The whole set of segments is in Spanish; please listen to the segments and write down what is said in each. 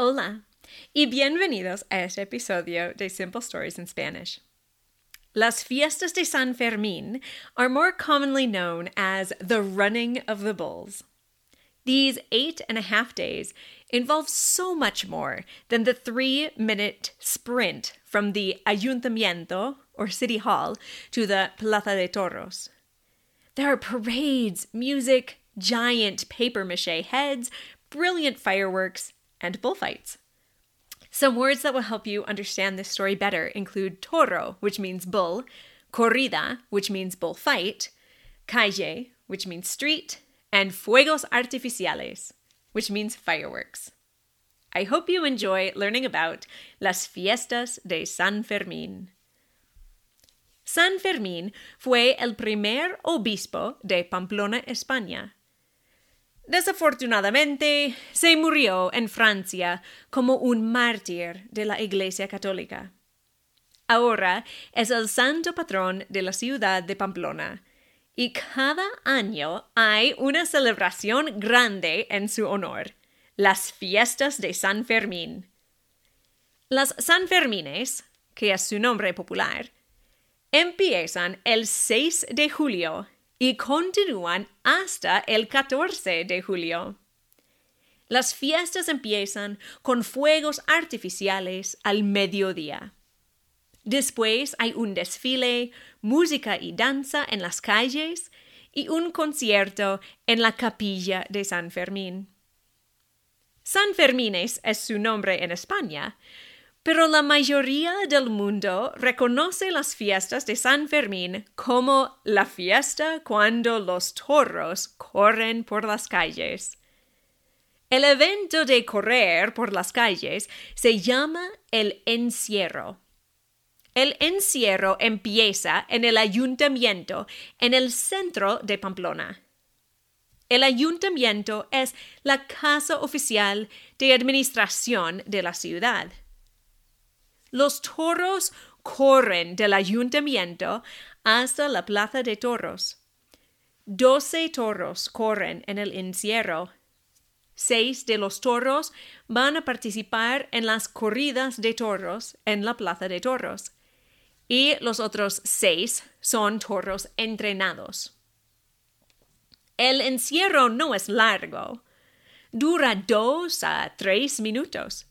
Hola y bienvenidos a este episodio de Simple Stories in Spanish. Las fiestas de San Fermín are more commonly known as the running of the bulls. These eight and a half days involve so much more than the three minute sprint from the ayuntamiento or city hall to the Plaza de Toros. There are parades, music, giant paper mache heads, brilliant fireworks, and bullfights. Some words that will help you understand this story better include toro, which means bull, corrida, which means bullfight, calle, which means street, and fuegos artificiales, which means fireworks. I hope you enjoy learning about las fiestas de San Fermín. San Fermín fue el primer obispo de Pamplona, España. Desafortunadamente, se murió en Francia como un mártir de la Iglesia Católica. Ahora es el santo patrón de la ciudad de Pamplona, y cada año hay una celebración grande en su honor, las fiestas de San Fermín. Las Sanfermines, que es su nombre popular, empiezan el 6 de julio y continúan hasta el 14 de julio. Las fiestas empiezan con fuegos artificiales al mediodía. Después hay un desfile, música y danza en las calles y un concierto en la capilla de San Fermín. San Fermines es su nombre en España, pero la mayoría del mundo reconoce las fiestas de San Fermín como la fiesta cuando los toros corren por las calles. El evento de correr por las calles se llama el encierro. El encierro empieza en el ayuntamiento en el centro de Pamplona. El ayuntamiento es la casa oficial de administración de la ciudad. Los toros corren del ayuntamiento hasta la plaza de toros. Doce toros corren en el encierro. Seis de los toros van a participar en las corridas de toros en la plaza de toros. Y los otros seis son toros entrenados. El encierro no es largo. Dura dos a tres minutos.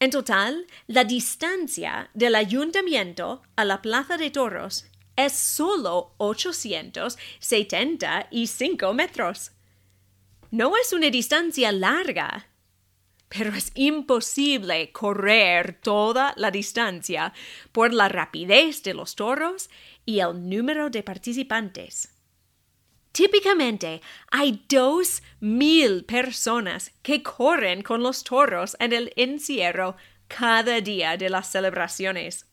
En total, la distancia del ayuntamiento a la Plaza de Toros es solo 875 metros. No es una distancia larga, pero es imposible correr toda la distancia por la rapidez de los toros y el número de participantes. Típicamente hay dos mil personas que corren con los toros en el encierro cada día de las celebraciones.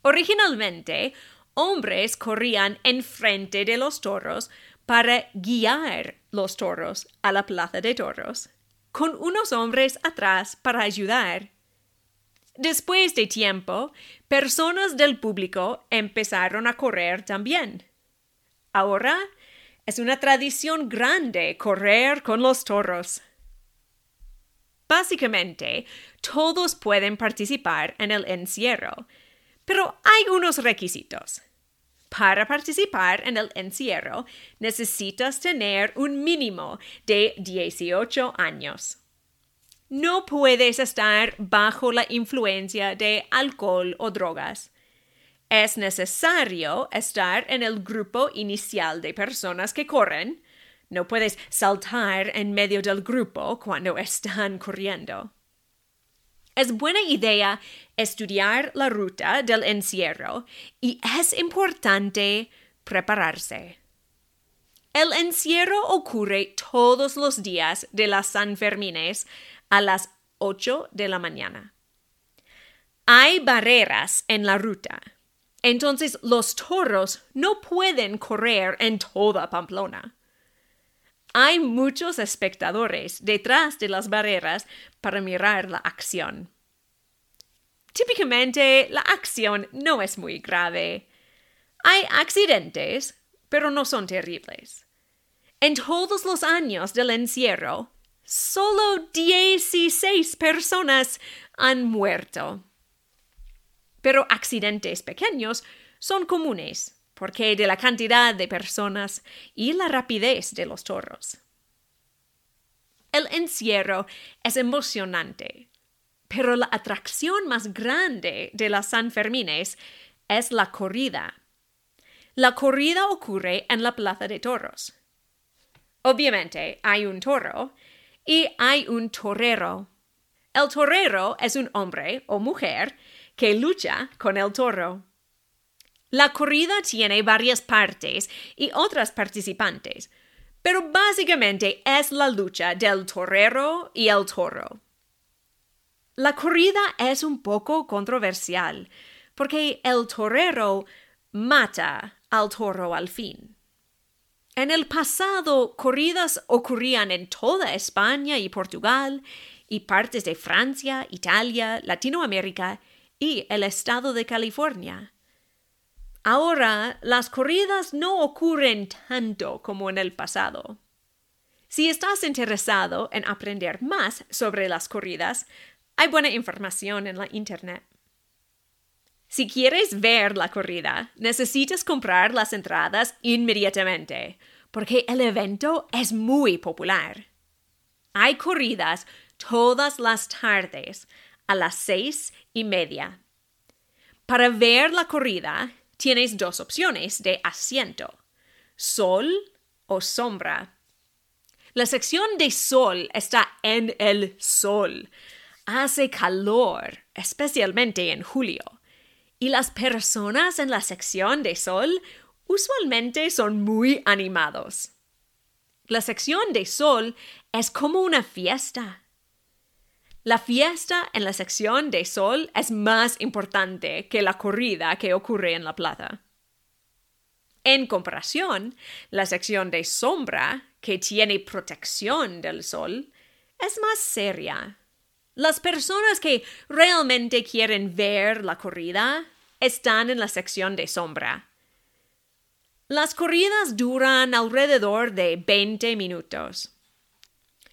Originalmente, hombres corrían enfrente de los toros para guiar los toros a la plaza de toros, con unos hombres atrás para ayudar. Después de tiempo, personas del público empezaron a correr también. Ahora es una tradición grande correr con los toros. Básicamente, todos pueden participar en el encierro, pero hay unos requisitos. Para participar en el encierro necesitas tener un mínimo de 18 años. No puedes estar bajo la influencia de alcohol o drogas es necesario estar en el grupo inicial de personas que corren. No puedes saltar en medio del grupo cuando están corriendo. Es buena idea estudiar la ruta del encierro y es importante prepararse. El encierro ocurre todos los días de las Sanfermines a las 8 de la mañana. Hay barreras en la ruta entonces los toros no pueden correr en toda Pamplona. Hay muchos espectadores detrás de las barreras para mirar la acción. Típicamente la acción no es muy grave. Hay accidentes, pero no son terribles. En todos los años del encierro, solo 16 seis personas han muerto. Pero accidentes pequeños son comunes porque de la cantidad de personas y la rapidez de los toros. El encierro es emocionante, pero la atracción más grande de las Sanfermines es la corrida. La corrida ocurre en la plaza de toros. Obviamente hay un toro y hay un torero. El torero es un hombre o mujer que lucha con el toro. La corrida tiene varias partes y otras participantes, pero básicamente es la lucha del torero y el toro. La corrida es un poco controversial, porque el torero mata al toro al fin. En el pasado, corridas ocurrían en toda España y Portugal, y partes de Francia, Italia, Latinoamérica y el estado de California. Ahora las corridas no ocurren tanto como en el pasado. Si estás interesado en aprender más sobre las corridas, hay buena información en la Internet. Si quieres ver la corrida, necesitas comprar las entradas inmediatamente, porque el evento es muy popular. Hay corridas todas las tardes a las seis y media. Para ver la corrida, tienes dos opciones de asiento, sol o sombra. La sección de sol está en el sol. Hace calor, especialmente en julio. Y las personas en la sección de sol usualmente son muy animados. La sección de sol es como una fiesta. La fiesta en la sección de sol es más importante que la corrida que ocurre en la plaza. En comparación, la sección de sombra, que tiene protección del sol, es más seria. Las personas que realmente quieren ver la corrida están en la sección de sombra. Las corridas duran alrededor de 20 minutos.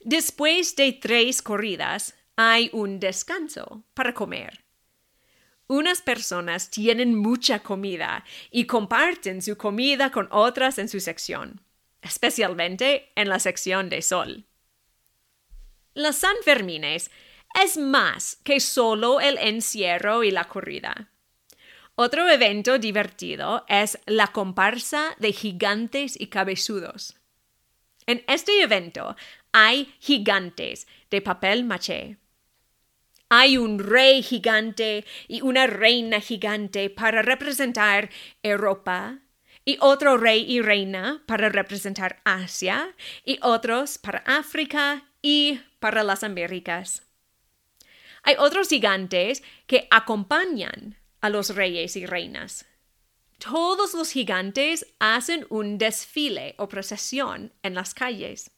Después de tres corridas, hay un descanso para comer. Unas personas tienen mucha comida y comparten su comida con otras en su sección, especialmente en la sección de sol. Las Sanfermines es más que solo el encierro y la corrida. Otro evento divertido es la comparsa de gigantes y cabezudos. En este evento hay gigantes de papel maché hay un rey gigante y una reina gigante para representar Europa, y otro rey y reina para representar Asia, y otros para África y para las Américas. Hay otros gigantes que acompañan a los reyes y reinas. Todos los gigantes hacen un desfile o procesión en las calles.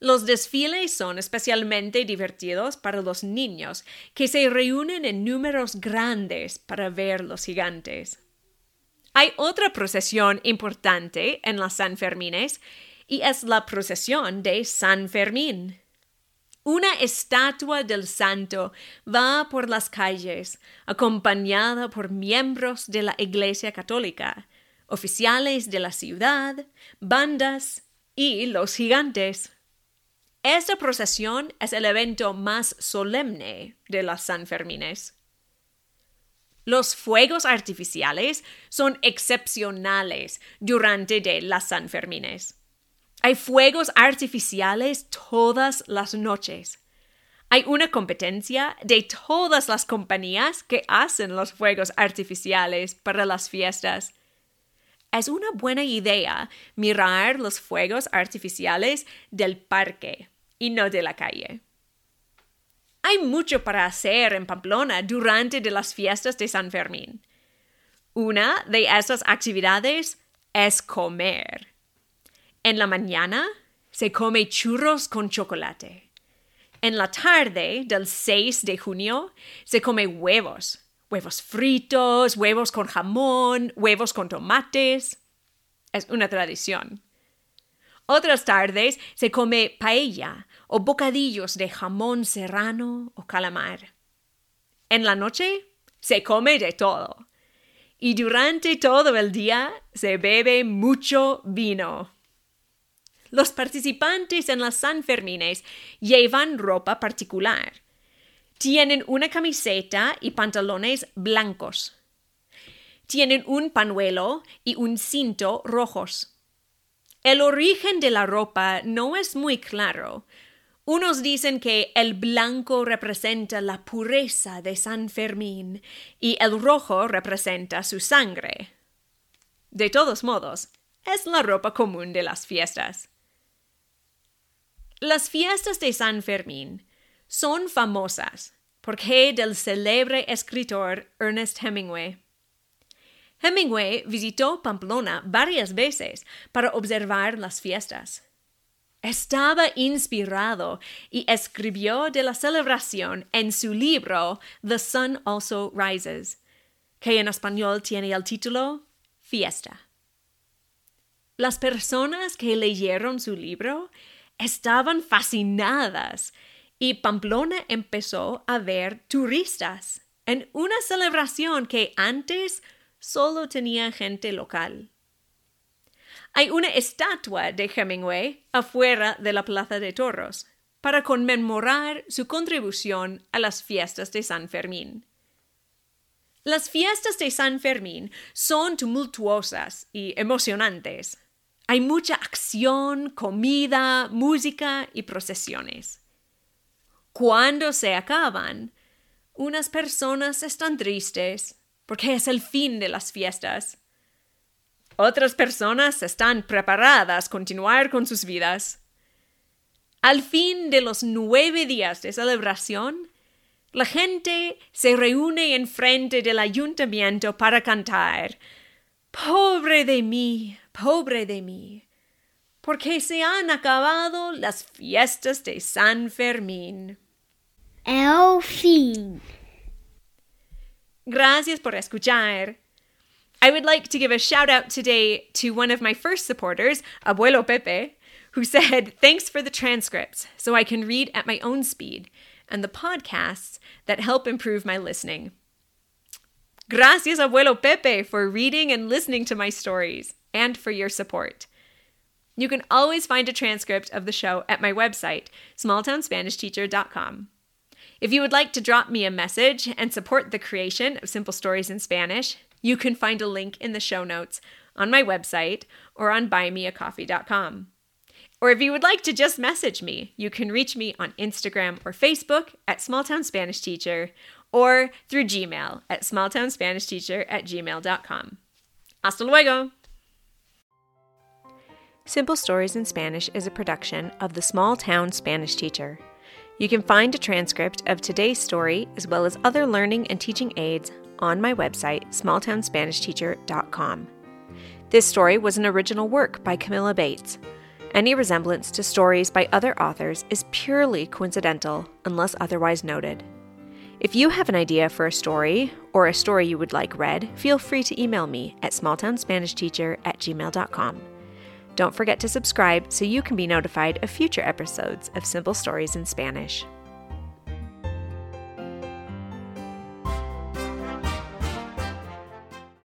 Los desfiles son especialmente divertidos para los niños, que se reúnen en números grandes para ver los gigantes. Hay otra procesión importante en las Sanfermines y es la procesión de San Fermín. Una estatua del santo va por las calles, acompañada por miembros de la Iglesia Católica, oficiales de la ciudad, bandas y los gigantes. Esta procesión es el evento más solemne de las Sanfermines. Los fuegos artificiales son excepcionales durante de las Sanfermines. Hay fuegos artificiales todas las noches. Hay una competencia de todas las compañías que hacen los fuegos artificiales para las fiestas es una buena idea mirar los fuegos artificiales del parque y no de la calle. Hay mucho para hacer en Pamplona durante las fiestas de San Fermín. Una de estas actividades es comer. En la mañana se come churros con chocolate. En la tarde del 6 de junio se come huevos huevos fritos, huevos con jamón, huevos con tomates. Es una tradición. Otras tardes se come paella o bocadillos de jamón serrano o calamar. En la noche se come de todo. Y durante todo el día se bebe mucho vino. Los participantes en las San Fermines llevan ropa particular. Tienen una camiseta y pantalones blancos. Tienen un panuelo y un cinto rojos. El origen de la ropa no es muy claro. Unos dicen que el blanco representa la pureza de San Fermín y el rojo representa su sangre. De todos modos, es la ropa común de las fiestas. Las fiestas de San Fermín son famosas porque del célebre escritor Ernest Hemingway. Hemingway visitó Pamplona varias veces para observar las fiestas. Estaba inspirado y escribió de la celebración en su libro The Sun Also Rises, que en español tiene el título Fiesta. Las personas que leyeron su libro estaban fascinadas y Pamplona empezó a ver turistas en una celebración que antes solo tenía gente local. Hay una estatua de Hemingway afuera de la Plaza de Toros para conmemorar su contribución a las fiestas de San Fermín. Las fiestas de San Fermín son tumultuosas y emocionantes. Hay mucha acción, comida, música y procesiones. Cuando se acaban, unas personas están tristes porque es el fin de las fiestas. Otras personas están preparadas a continuar con sus vidas. Al fin de los nueve días de celebración, la gente se reúne en frente del ayuntamiento para cantar Pobre de mí, pobre de mí, porque se han acabado las fiestas de San Fermín. El fin. Gracias por escuchar. I would like to give a shout out today to one of my first supporters, Abuelo Pepe, who said, Thanks for the transcripts so I can read at my own speed and the podcasts that help improve my listening. Gracias, Abuelo Pepe, for reading and listening to my stories and for your support. You can always find a transcript of the show at my website, smalltownspanishteacher.com. If you would like to drop me a message and support the creation of Simple Stories in Spanish, you can find a link in the show notes on my website or on buymeacoffee.com. Or if you would like to just message me, you can reach me on Instagram or Facebook at Smalltown Spanish Teacher or through Gmail at smalltownspanishteacher at gmail.com. Hasta luego! Simple Stories in Spanish is a production of the Small Town Spanish Teacher. You can find a transcript of today's story as well as other learning and teaching aids on my website, smalltownspanishteacher.com. This story was an original work by Camilla Bates. Any resemblance to stories by other authors is purely coincidental unless otherwise noted. If you have an idea for a story or a story you would like read, feel free to email me at smalltownspanishteacher at gmail.com. Don't forget to subscribe so you can be notified of future episodes of Simple Stories in Spanish.